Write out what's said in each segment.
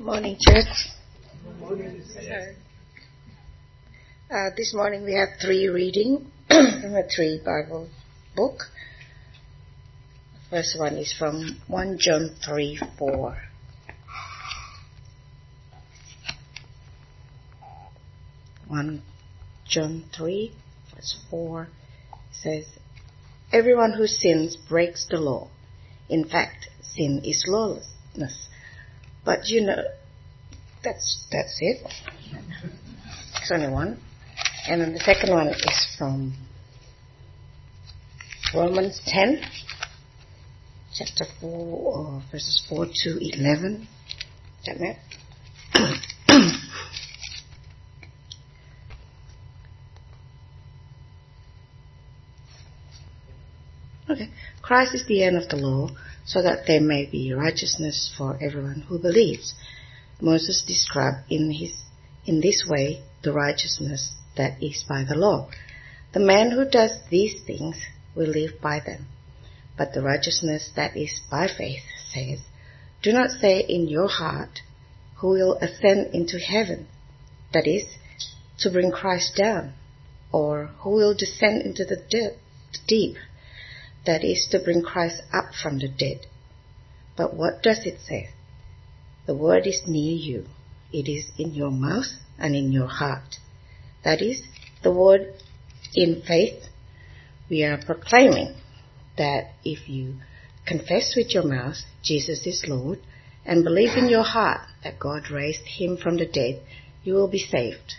Morning, church. Morning, Uh, this morning we have three reading from a three Bible book. The first one is from 1 John 3 4. One John three verse four says, "Everyone who sins breaks the law. In fact, sin is lawlessness." But you know, that's that's it. It's only one. And then the second one is from Romans 10, chapter 4, uh, verses 4 to 11. Is that right? okay. Christ is the end of the law, so that there may be righteousness for everyone who believes. Moses described in his in this way the righteousness that is by the law. The man who does these things will live by them. But the righteousness that is by faith says, Do not say in your heart, Who will ascend into heaven? That is, to bring Christ down. Or who will descend into the deep? That is, to bring Christ up from the dead. But what does it say? The word is near you. It is in your mouth and in your heart. That is the word in faith. We are proclaiming that if you confess with your mouth Jesus is Lord and believe in your heart that God raised him from the dead, you will be saved.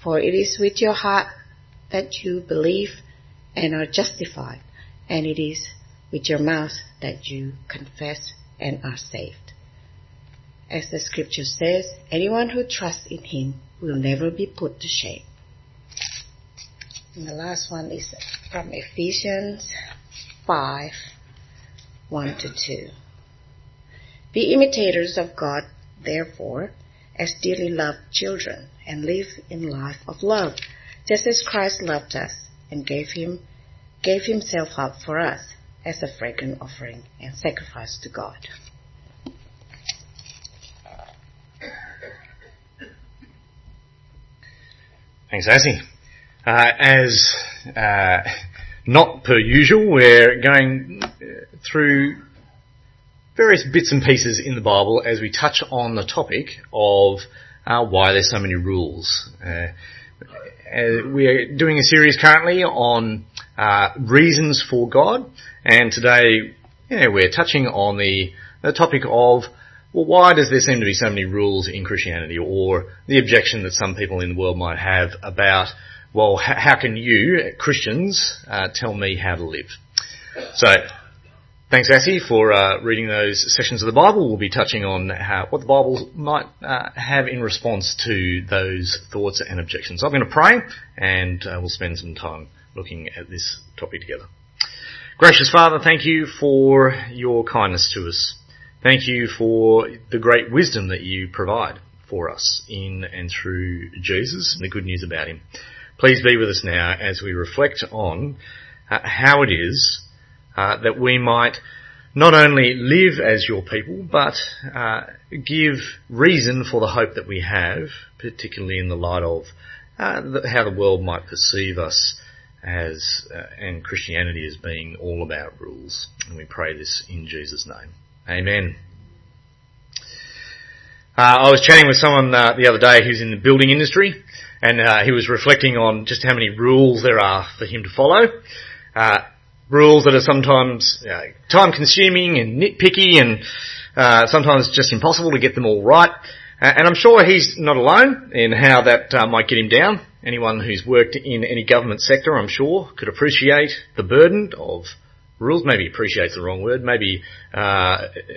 For it is with your heart that you believe and are justified, and it is with your mouth that you confess and are saved. As the scripture says, anyone who trusts in him will never be put to shame. And the last one is from Ephesians 5 1 to 2. Be imitators of God, therefore, as dearly loved children, and live in life of love, just as Christ loved us and gave him gave himself up for us as a fragrant offering and sacrifice to God. Thanks, Assie. Uh, as uh, not per usual, we're going through various bits and pieces in the Bible as we touch on the topic of uh, why there's so many rules. Uh, uh, we are doing a series currently on uh, reasons for God, and today you know, we're touching on the, the topic of well, why does there seem to be so many rules in Christianity, or the objection that some people in the world might have about, well, how can you, Christians, uh, tell me how to live? So, thanks, Assie, for uh, reading those sections of the Bible. We'll be touching on how, what the Bible might uh, have in response to those thoughts and objections. I'm going to pray, and uh, we'll spend some time looking at this topic together. Gracious Father, thank you for your kindness to us. Thank you for the great wisdom that you provide for us in and through Jesus and the good news about him. Please be with us now as we reflect on uh, how it is uh, that we might not only live as your people, but uh, give reason for the hope that we have, particularly in the light of uh, how the world might perceive us as uh, and Christianity as being all about rules. And we pray this in Jesus' name. Amen. Uh, I was chatting with someone uh, the other day who's in the building industry, and uh, he was reflecting on just how many rules there are for him to follow. Uh, rules that are sometimes uh, time-consuming and nitpicky, and uh, sometimes just impossible to get them all right. and I'm sure he's not alone in how that might get him down. Anyone who's worked in any government sector, I'm sure, could appreciate the burden of rules maybe appreciates the wrong word, maybe uh,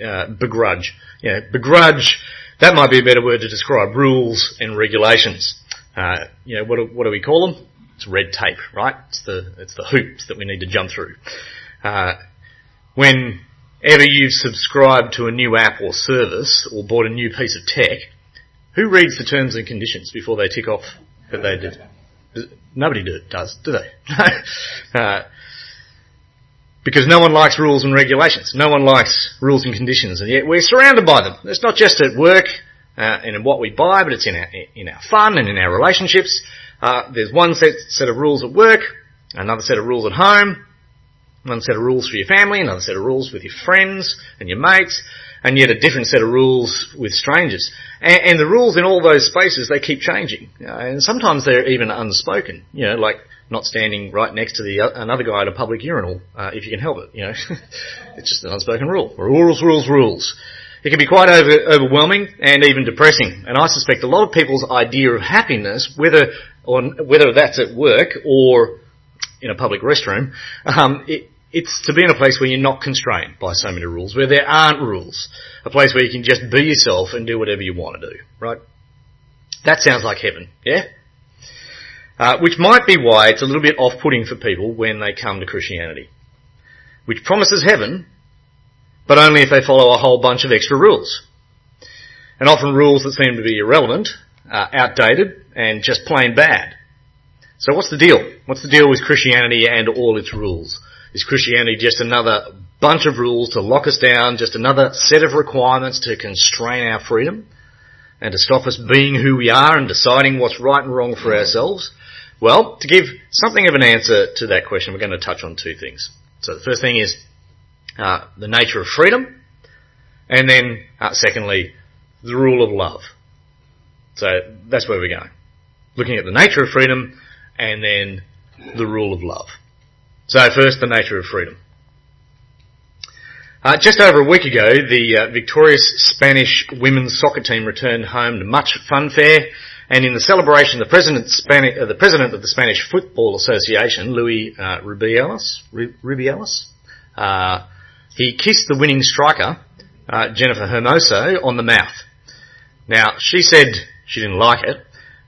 uh, begrudge. You know, begrudge, that might be a better word to describe rules and regulations. Uh, you know, what do, what do we call them? It's red tape, right? It's the, it's the hoops that we need to jump through. Uh, whenever you've subscribed to a new app or service or bought a new piece of tech, who reads the terms and conditions before they tick off that they did? Nobody do, does, do they? uh, Because no one likes rules and regulations. No one likes rules and conditions, and yet we're surrounded by them. It's not just at work uh, and in what we buy, but it's in our in our fun and in our relationships. Uh, there's one set set of rules at work, another set of rules at home, one set of rules for your family, another set of rules with your friends and your mates, and yet a different set of rules with strangers. And, and the rules in all those spaces they keep changing, uh, and sometimes they're even unspoken. You know, like not standing right next to the another guy at a public urinal uh, if you can help it. You know, it's just an unspoken rule. Rules, rules, rules. It can be quite over, overwhelming and even depressing. And I suspect a lot of people's idea of happiness, whether or whether that's at work or in a public restroom, um, it, it's to be in a place where you're not constrained by so many rules, where there aren't rules, a place where you can just be yourself and do whatever you want to do, right? That sounds like heaven, yeah? Uh, which might be why it's a little bit off-putting for people when they come to Christianity, which promises heaven, but only if they follow a whole bunch of extra rules. And often rules that seem to be irrelevant, uh, outdated, and just plain bad. So what's the deal? What's the deal with Christianity and all its rules? Is Christianity just another bunch of rules to lock us down, just another set of requirements to constrain our freedom and to stop us being who we are and deciding what's right and wrong for ourselves? Well, to give something of an answer to that question, we're going to touch on two things. So the first thing is uh, the nature of freedom, and then uh, secondly, the rule of love. So that's where we're going. Looking at the nature of freedom, and then the rule of love. So first, the nature of freedom. Uh, just over a week ago, the uh, victorious Spanish women's soccer team returned home to much funfare and in the celebration, the president, Spani- uh, the president of the Spanish Football Association, Luis uh, Rubiales, Rubiales uh, he kissed the winning striker, uh, Jennifer Hermoso, on the mouth. Now, she said she didn't like it.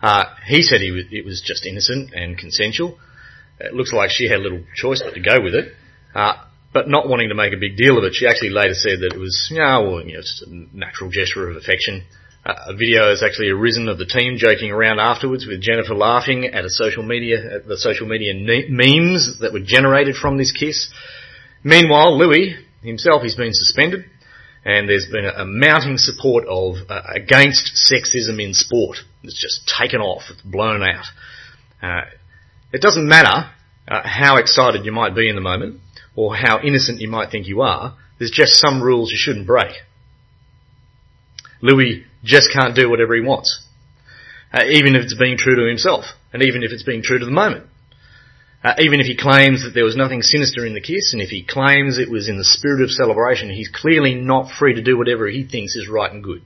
Uh, he said he it was just innocent and consensual. It looks like she had little choice but to go with it. Uh, but not wanting to make a big deal of it, she actually later said that it was, know, well, you know, just a natural gesture of affection. Uh, a video has actually arisen of the team joking around afterwards with Jennifer laughing at a social media, at the social media ne- memes that were generated from this kiss. Meanwhile, Louis himself, he's been suspended and there's been a, a mounting support of uh, against sexism in sport. It's just taken off, it's blown out. Uh, it doesn't matter uh, how excited you might be in the moment or how innocent you might think you are. There's just some rules you shouldn't break. Louis just can't do whatever he wants. Uh, even if it's being true to himself, and even if it's being true to the moment. Uh, even if he claims that there was nothing sinister in the kiss, and if he claims it was in the spirit of celebration, he's clearly not free to do whatever he thinks is right and good.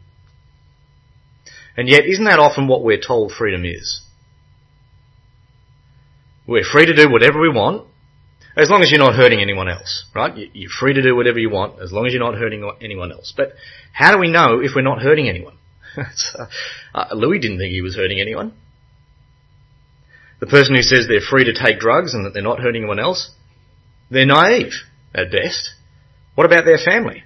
And yet, isn't that often what we're told freedom is? We're free to do whatever we want, as long as you're not hurting anyone else, right? You're free to do whatever you want, as long as you're not hurting anyone else. But how do we know if we're not hurting anyone? uh, Louis didn't think he was hurting anyone. The person who says they're free to take drugs and that they're not hurting anyone else, they're naive at best. What about their family?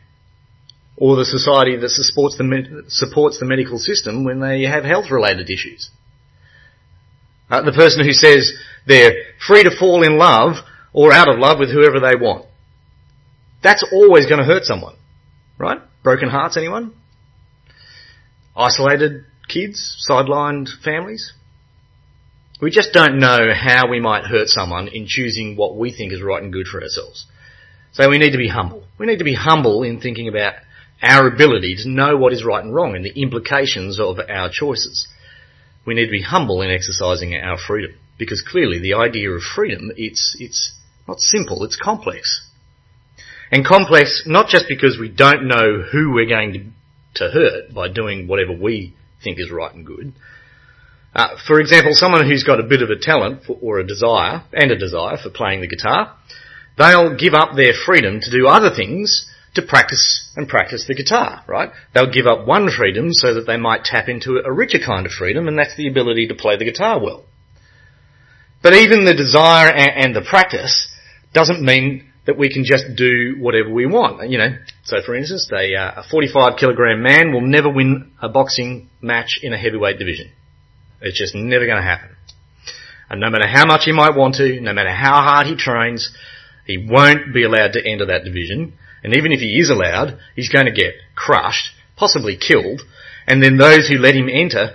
Or the society that supports the, supports the medical system when they have health related issues? Uh, the person who says they're free to fall in love or out of love with whoever they want. That's always going to hurt someone, right? Broken hearts, anyone? Isolated kids, sidelined families? We just don't know how we might hurt someone in choosing what we think is right and good for ourselves. So we need to be humble. We need to be humble in thinking about our ability to know what is right and wrong and the implications of our choices. We need to be humble in exercising our freedom because clearly the idea of freedom, it's, it's not simple, it's complex. And complex not just because we don't know who we're going to to hurt by doing whatever we think is right and good. Uh, for example, someone who's got a bit of a talent for, or a desire, and a desire for playing the guitar, they'll give up their freedom to do other things to practice and practice the guitar, right? They'll give up one freedom so that they might tap into a richer kind of freedom, and that's the ability to play the guitar well. But even the desire and, and the practice doesn't mean that we can just do whatever we want. You know, so for instance, a, uh, a 45 kilogram man will never win a boxing match in a heavyweight division. It's just never going to happen. And no matter how much he might want to, no matter how hard he trains, He won't be allowed to enter that division. And even if he is allowed, he's going to get crushed, possibly killed. And then those who let him enter,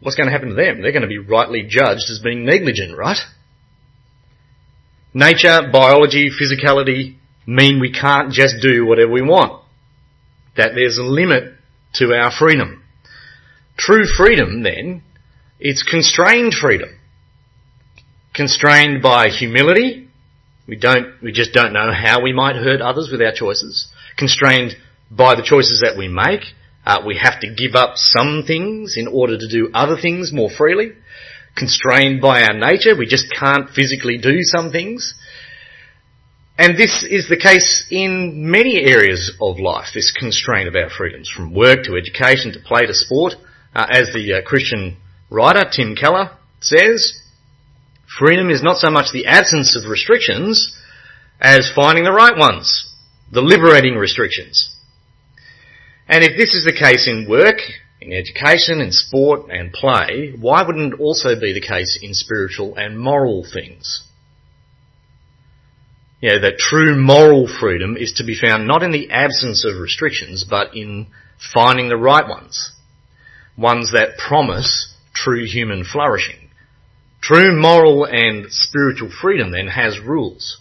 what's going to happen to them? They're going to be rightly judged as being negligent, right? Nature, biology, physicality mean we can't just do whatever we want. That there's a limit to our freedom. True freedom, then, it's constrained freedom. Constrained by humility. We don't, we just don't know how we might hurt others with our choices. Constrained by the choices that we make. Uh, we have to give up some things in order to do other things more freely. Constrained by our nature. We just can't physically do some things. And this is the case in many areas of life, this constraint of our freedoms, from work to education to play to sport. Uh, as the uh, Christian writer Tim Keller says, freedom is not so much the absence of restrictions as finding the right ones, the liberating restrictions. And if this is the case in work, in education, in sport and play, why wouldn't it also be the case in spiritual and moral things? you know, that true moral freedom is to be found not in the absence of restrictions, but in finding the right ones. Ones that promise true human flourishing. True moral and spiritual freedom then has rules.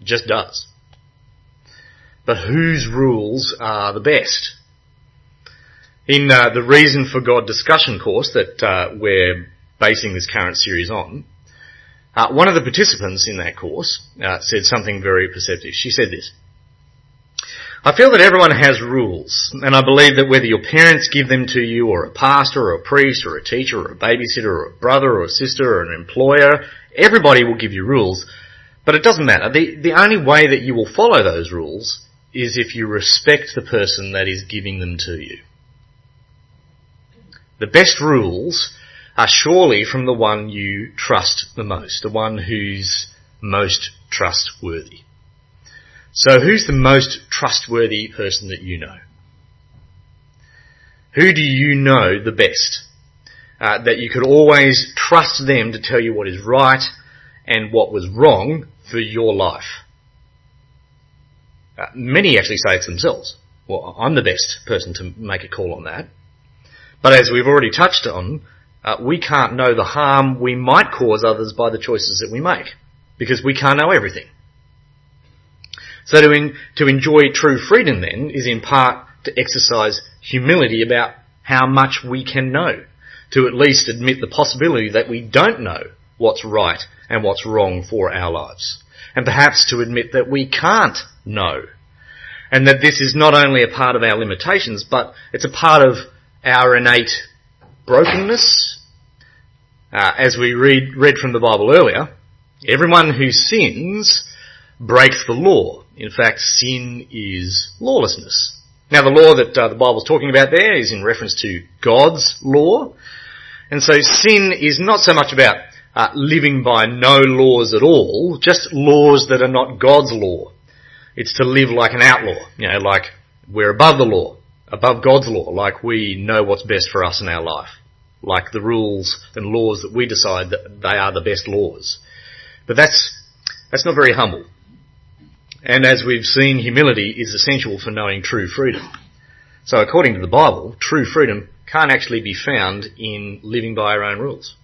It just does. But whose rules are the best? In uh, the Reason for God discussion course that uh, we're basing this current series on, uh, one of the participants in that course uh, said something very perceptive. She said this. I feel that everyone has rules, and I believe that whether your parents give them to you, or a pastor, or a priest, or a teacher, or a babysitter, or a brother, or a sister, or an employer, everybody will give you rules, but it doesn't matter. The, the only way that you will follow those rules is if you respect the person that is giving them to you. The best rules are surely from the one you trust the most, the one who's most trustworthy. So who's the most trustworthy person that you know? Who do you know the best? Uh, that you could always trust them to tell you what is right and what was wrong for your life. Uh, many actually say it's themselves. Well, I'm the best person to make a call on that. But as we've already touched on, uh, we can't know the harm we might cause others by the choices that we make because we can't know everything. So to, in, to enjoy true freedom then is in part to exercise humility about how much we can know, to at least admit the possibility that we don't know what's right and what's wrong for our lives, and perhaps to admit that we can't know, and that this is not only a part of our limitations, but it's a part of our innate brokenness. Uh, as we read, read from the Bible earlier, everyone who sins breaks the law. In fact, sin is lawlessness. Now the law that uh, the Bible's talking about there is in reference to God's law. And so sin is not so much about uh, living by no laws at all, just laws that are not God's law. It's to live like an outlaw, you know, like we're above the law, above God's law, like we know what's best for us in our life like the rules and laws that we decide that they are the best laws. But that's, that's not very humble. And as we've seen, humility is essential for knowing true freedom. So according to the Bible, true freedom can't actually be found in living by our own rules.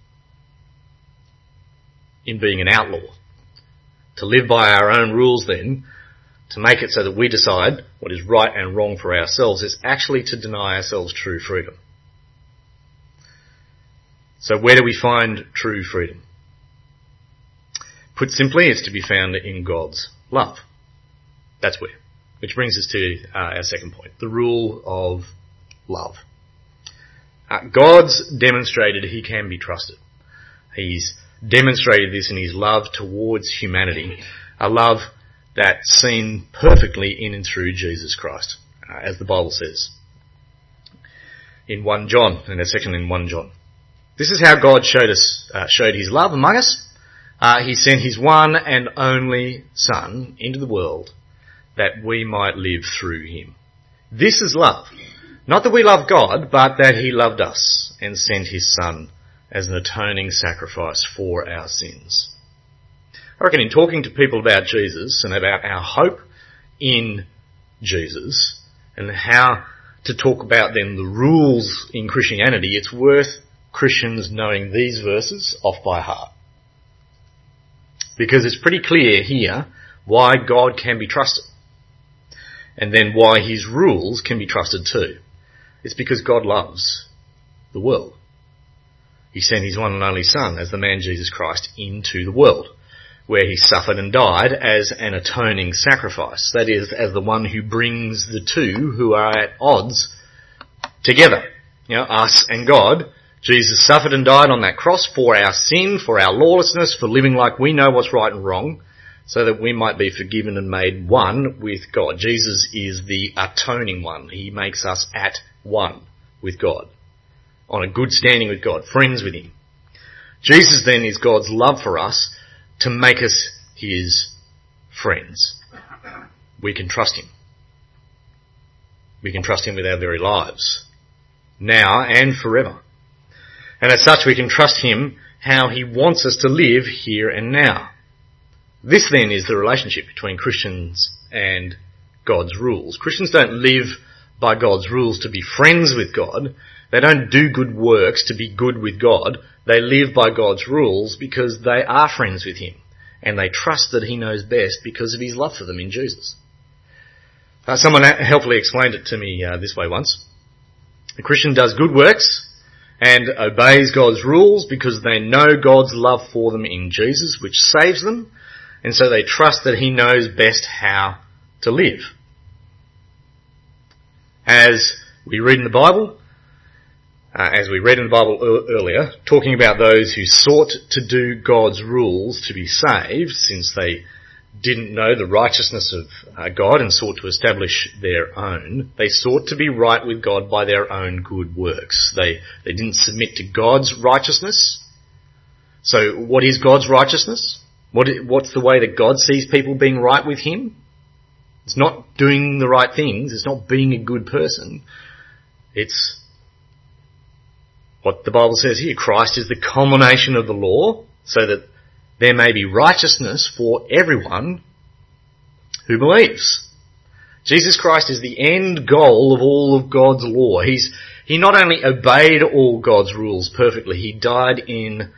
In being an outlaw. To live by our own rules then, to make it so that we decide what is right and wrong for ourselves is actually to deny ourselves true freedom. So where do we find true freedom? Put simply, it's to be found in God's love. That's where. Which brings us to uh, our second point, the rule of love. Uh, God's demonstrated he can be trusted. He's demonstrated this in his love towards humanity, a love that's seen perfectly in and through Jesus Christ, uh, as the Bible says. In 1 John, and a second in 1 John. This is how God showed us, uh, showed His love among us. Uh, he sent His one and only Son into the world that we might live through Him. This is love. Not that we love God, but that He loved us and sent His Son as an atoning sacrifice for our sins. I reckon in talking to people about Jesus and about our hope in Jesus and how to talk about then the rules in Christianity, it's worth Christians knowing these verses off by heart. Because it's pretty clear here why God can be trusted. And then why his rules can be trusted too. It's because God loves the world. He sent his one and only son as the man Jesus Christ into the world where he suffered and died as an atoning sacrifice. That is, as the one who brings the two who are at odds together. You know, us and God. Jesus suffered and died on that cross for our sin, for our lawlessness, for living like we know what's right and wrong, so that we might be forgiven and made one with God. Jesus is the atoning one. He makes us at one with God. On a good standing with God, friends with Him. Jesus then is God's love for us to make us his friends. We can trust him. We can trust him with our very lives. Now and forever. And as such we can trust him how he wants us to live here and now. This then is the relationship between Christians and God's rules. Christians don't live by God's rules to be friends with God. They don't do good works to be good with God. They live by God's rules because they are friends with Him. And they trust that He knows best because of His love for them in Jesus. Uh, someone helpfully explained it to me uh, this way once. A Christian does good works and obeys God's rules because they know God's love for them in Jesus, which saves them, and so they trust that He knows best how to live. As we read in the Bible, uh, as we read in the Bible earlier, talking about those who sought to do God's rules to be saved, since they didn't know the righteousness of uh, God and sought to establish their own. They sought to be right with God by their own good works. They, they didn't submit to God's righteousness. So what is God's righteousness? What, what's the way that God sees people being right with Him? It's not doing the right things. It's not being a good person. It's what the Bible says here. Christ is the culmination of the law so that there may be righteousness for everyone who believes. Jesus Christ is the end goal of all of God's law. He's, he not only obeyed all God's rules perfectly, he died in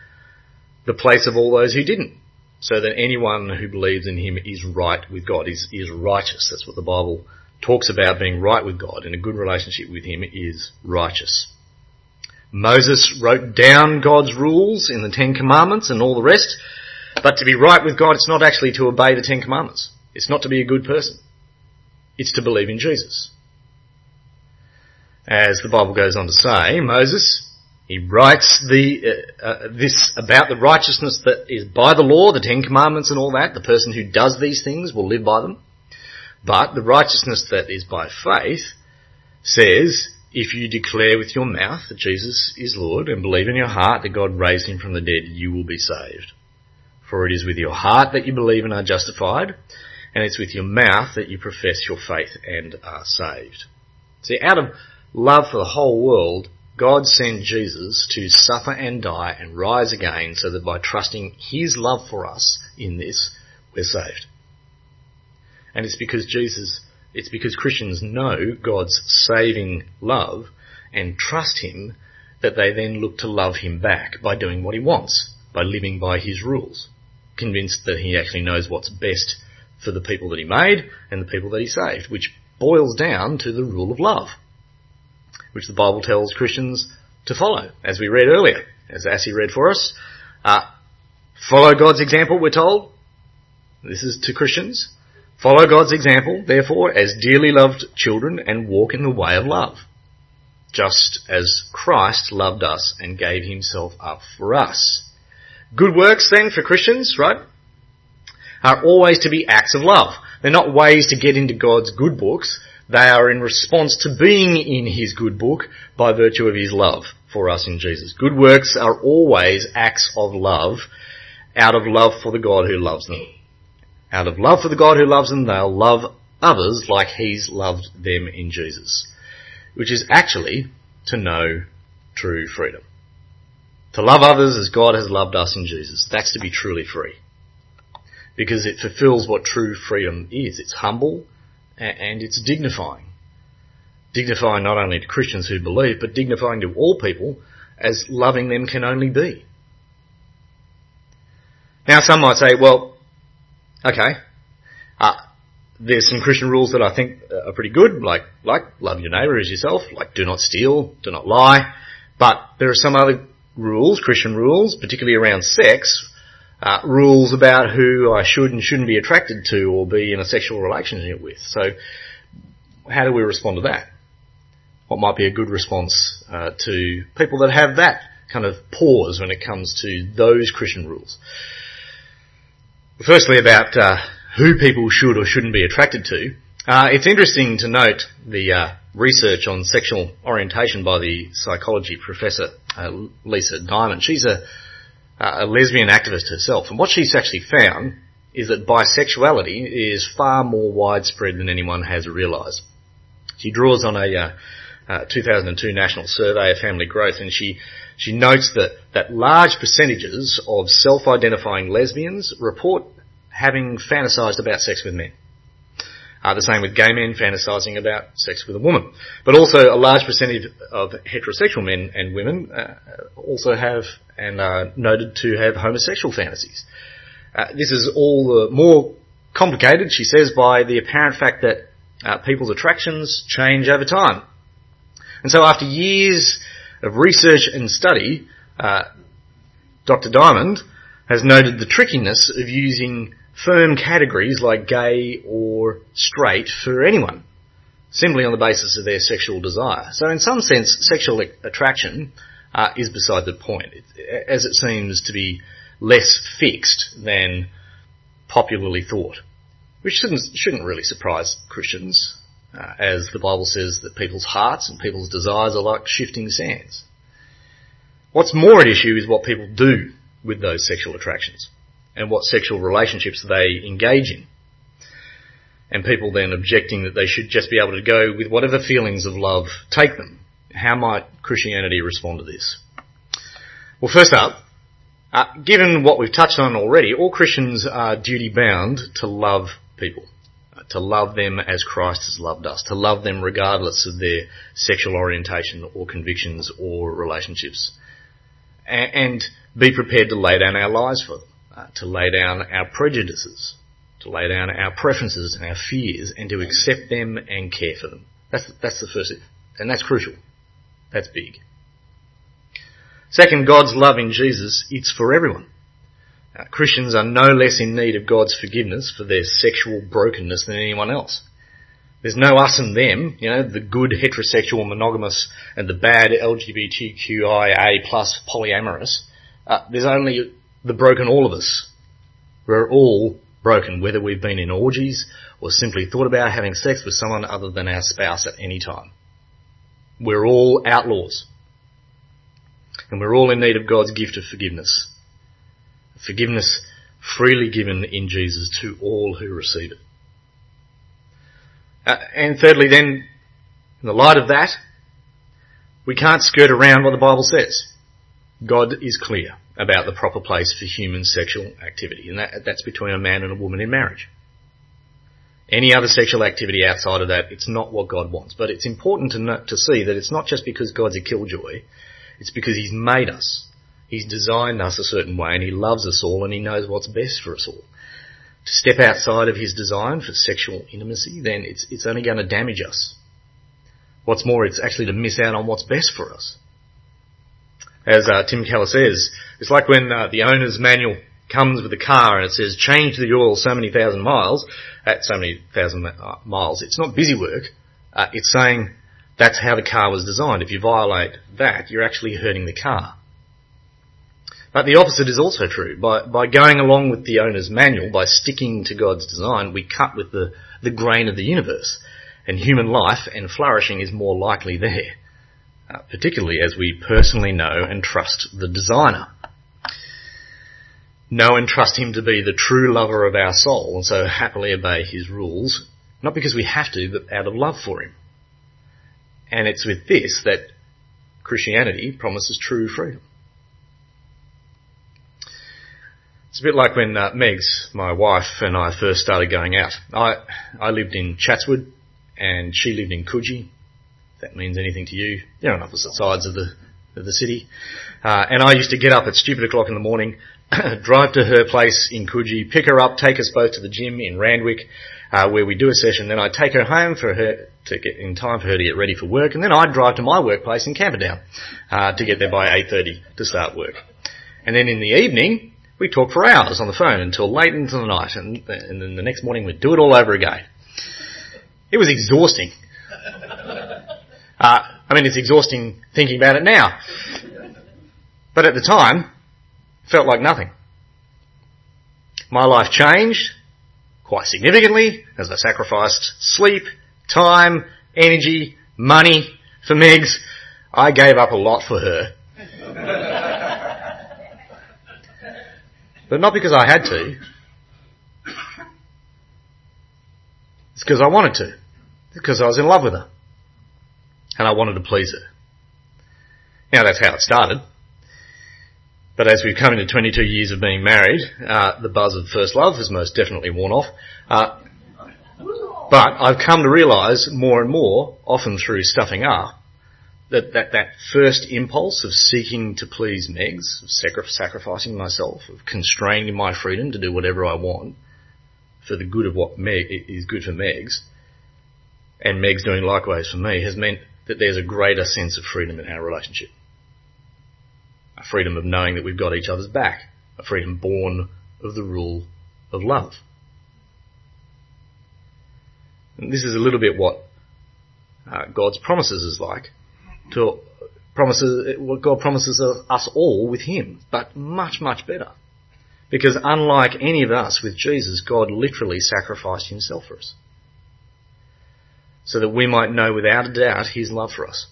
the place of all those who didn't. So that anyone who believes in him is right with God, is, is righteous. That's what the Bible talks about, being right with God in a good relationship with him is righteous. Moses wrote down God's rules in the Ten Commandments and all the rest. But to be right with God, it's not actually to obey the Ten Commandments. It's not to be a good person. It's to believe in Jesus. As the Bible goes on to say, Moses, he writes the, uh, uh, this about the righteousness that is by the law, the Ten Commandments and all that. The person who does these things will live by them. But the righteousness that is by faith says if you declare with your mouth that Jesus is Lord and believe in your heart that God raised him from the dead, you will be saved. For it is with your heart that you believe and are justified, and it's with your mouth that you profess your faith and are saved. See, out of love for the whole world, God sent Jesus to suffer and die and rise again so that by trusting His love for us in this, we're saved. And it's because Jesus it's because Christians know God's saving love and trust Him that they then look to love Him back by doing what He wants, by living by His rules, convinced that He actually knows what's best for the people that He made and the people that He saved, which boils down to the rule of love, which the Bible tells Christians to follow, as we read earlier, as Assie read for us. Uh, follow God's example, we're told. This is to Christians. Follow God's example, therefore, as dearly loved children and walk in the way of love, just as Christ loved us and gave himself up for us. Good works then for Christians, right, are always to be acts of love. They're not ways to get into God's good books. They are in response to being in his good book by virtue of his love for us in Jesus. Good works are always acts of love out of love for the God who loves them. Out of love for the God who loves them, they'll love others like He's loved them in Jesus. Which is actually to know true freedom. To love others as God has loved us in Jesus. That's to be truly free. because it fulfills what true freedom is. It's humble and it's dignifying. Dignifying not only to Christians who believe, but dignifying to all people as loving them can only be. Now some might say, well, okay, uh, there's some Christian rules that I think are pretty good, like, like love your neighbour as yourself, like do not steal, do not lie, but there are some other rules, Christian rules, particularly around sex, uh, rules about who I should and shouldn't be attracted to or be in a sexual relationship with. So, how do we respond to that? What might be a good response uh, to people that have that kind of pause when it comes to those Christian rules? Firstly, about uh, who people should or shouldn't be attracted to. Uh, it's interesting to note the uh, research on sexual orientation by the psychology professor uh, Lisa Diamond. She's a uh, a lesbian activist herself. And what she's actually found is that bisexuality is far more widespread than anyone has realised. She draws on a uh, uh, 2002 national survey of family growth, and she she notes that that large percentages of self-identifying lesbians report having fantasized about sex with men. Uh, the same with gay men fantasizing about sex with a woman. But also a large percentage of heterosexual men and women uh, also have and are noted to have homosexual fantasies. Uh, this is all the more complicated, she says, by the apparent fact that uh, people's attractions change over time. And so after years of research and study, uh, Dr. Diamond has noted the trickiness of using firm categories like gay or straight for anyone, simply on the basis of their sexual desire. So in some sense, sexual attraction uh, is beside the point, as it seems to be less fixed than popularly thought, which shouldn't, shouldn't really surprise Christians, uh, as the Bible says that people's hearts and people's desires are like shifting sands. What's more at issue is what people do with those sexual attractions and what sexual relationships they engage in. And people then objecting that they should just be able to go with whatever feelings of love take them. How might Christianity respond to this? Well, first up, uh, given what we've touched on already, all Christians are duty bound to love people, uh, to love them as Christ has loved us, to love them regardless of their sexual orientation or convictions or relationships, and, and be prepared to lay down our lives for them to lay down our prejudices, to lay down our preferences and our fears, and to accept them and care for them. That's that's the first, and that's crucial. That's big. Second, God's love in Jesus, it's for everyone. Uh, Christians are no less in need of God's forgiveness for their sexual brokenness than anyone else. There's no us and them, you know, the good heterosexual monogamous and the bad LGBTQIA plus polyamorous. Uh, there's only the broken all of us. We're all broken, whether we've been in orgies or simply thought about having sex with someone other than our spouse at any time. We're all outlaws. And we're all in need of God's gift of forgiveness. Forgiveness freely given in Jesus to all who receive it. Uh, and thirdly then, in the light of that, we can't skirt around what the Bible says. God is clear about the proper place for human sexual activity, and that, that's between a man and a woman in marriage. Any other sexual activity outside of that, it's not what God wants. But it's important to, know, to see that it's not just because God's a killjoy, it's because He's made us. He's designed us a certain way and He loves us all and He knows what's best for us all. To step outside of His design for sexual intimacy, then it's, it's only going to damage us. What's more, it's actually to miss out on what's best for us as uh, Tim Keller says, it's like when uh, the owner's manual comes with the car and it says change the oil so many thousand miles at so many thousand uh, miles. It's not busy work. Uh, it's saying that's how the car was designed. If you violate that, you're actually hurting the car. But the opposite is also true. By, by going along with the owner's manual, by sticking to God's design, we cut with the, the grain of the universe. And human life and flourishing is more likely there uh, particularly as we personally know and trust the designer. Know and trust him to be the true lover of our soul and so happily obey his rules, not because we have to, but out of love for him. And it's with this that Christianity promises true freedom. It's a bit like when uh, Megs, my wife, and I first started going out. I I lived in Chatswood, and she lived in Coogee. That means anything to you, you're on opposite sides of the of the city. Uh, and I used to get up at stupid o'clock in the morning, drive to her place in Coogee, pick her up, take us both to the gym in Randwick, uh, where we do a session. Then I'd take her home for her to get in time for her to get ready for work, and then I'd drive to my workplace in Camperdown uh, to get there by 8:30 to start work. And then in the evening, we talk for hours on the phone until late into the night, and, and then the next morning we'd do it all over again. It was exhausting. Uh, I mean, it's exhausting thinking about it now. But at the time, felt like nothing. My life changed quite significantly as I sacrificed sleep, time, energy, money for Megs. I gave up a lot for her. but not because I had to. It's because I wanted to. Because I was in love with her. And I wanted to please her. Now that's how it started. But as we've come into 22 years of being married, uh, the buzz of first love has most definitely worn off. Uh, but I've come to realise more and more, often through stuffing up, that, that that first impulse of seeking to please Megs, of sacrificing myself, of constraining my freedom to do whatever I want for the good of what Meg is good for Megs, and Meg's doing likewise for me, has meant that there's a greater sense of freedom in our relationship. A freedom of knowing that we've got each other's back. A freedom born of the rule of love. And this is a little bit what uh, God's promises is like. To promises what God promises us all with Him, but much much better. Because unlike any of us with Jesus, God literally sacrificed Himself for us, so that we might know without a doubt His love for us,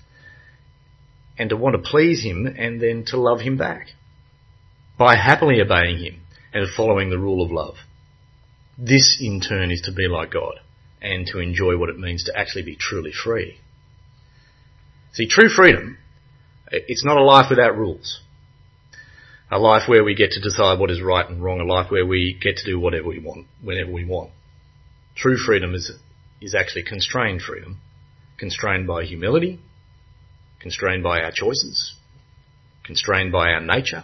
and to want to please Him, and then to love Him back by happily obeying Him and following the rule of love. This in turn is to be like God and to enjoy what it means to actually be truly free. See, true freedom, it's not a life without rules. A life where we get to decide what is right and wrong, a life where we get to do whatever we want, whenever we want. True freedom is, is actually constrained freedom, constrained by humility, constrained by our choices, constrained by our nature,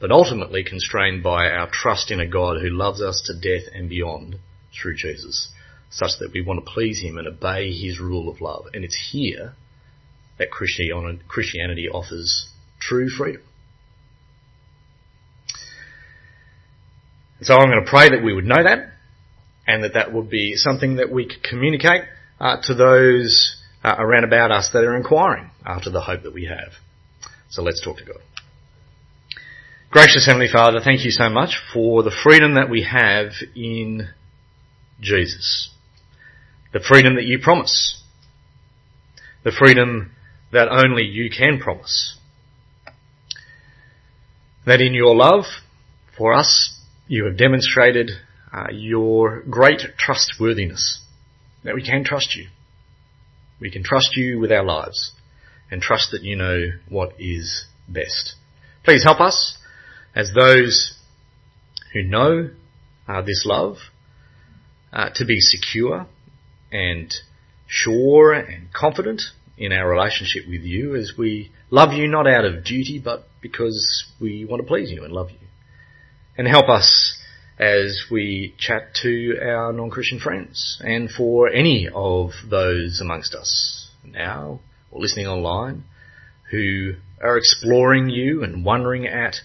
but ultimately constrained by our trust in a God who loves us to death and beyond through Jesus such that we want to please Him and obey His rule of love. And it's here that Christianity offers true freedom. So I'm going to pray that we would know that and that that would be something that we could communicate uh, to those uh, around about us that are inquiring after the hope that we have. So let's talk to God. Gracious Heavenly Father, thank you so much for the freedom that we have in Jesus the freedom that you promise, the freedom that only you can promise. That in your love for us, you have demonstrated uh, your great trustworthiness, that we can trust you. We can trust you with our lives and trust that you know what is best. Please help us as those who know uh, this love uh, to be secure and sure and confident in our relationship with you as we love you not out of duty but because we want to please you and love you. And help us as we chat to our non-Christian friends and for any of those amongst us now or listening online who are exploring you and wondering at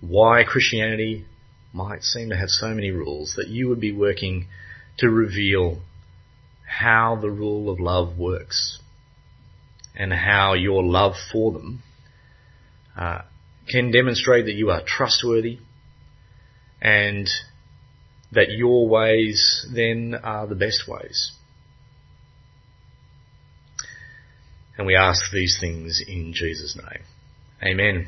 why Christianity might seem to have so many rules that you would be working to reveal how the rule of love works and how your love for them uh, can demonstrate that you are trustworthy and that your ways then are the best ways. And we ask these things in Jesus' name. Amen.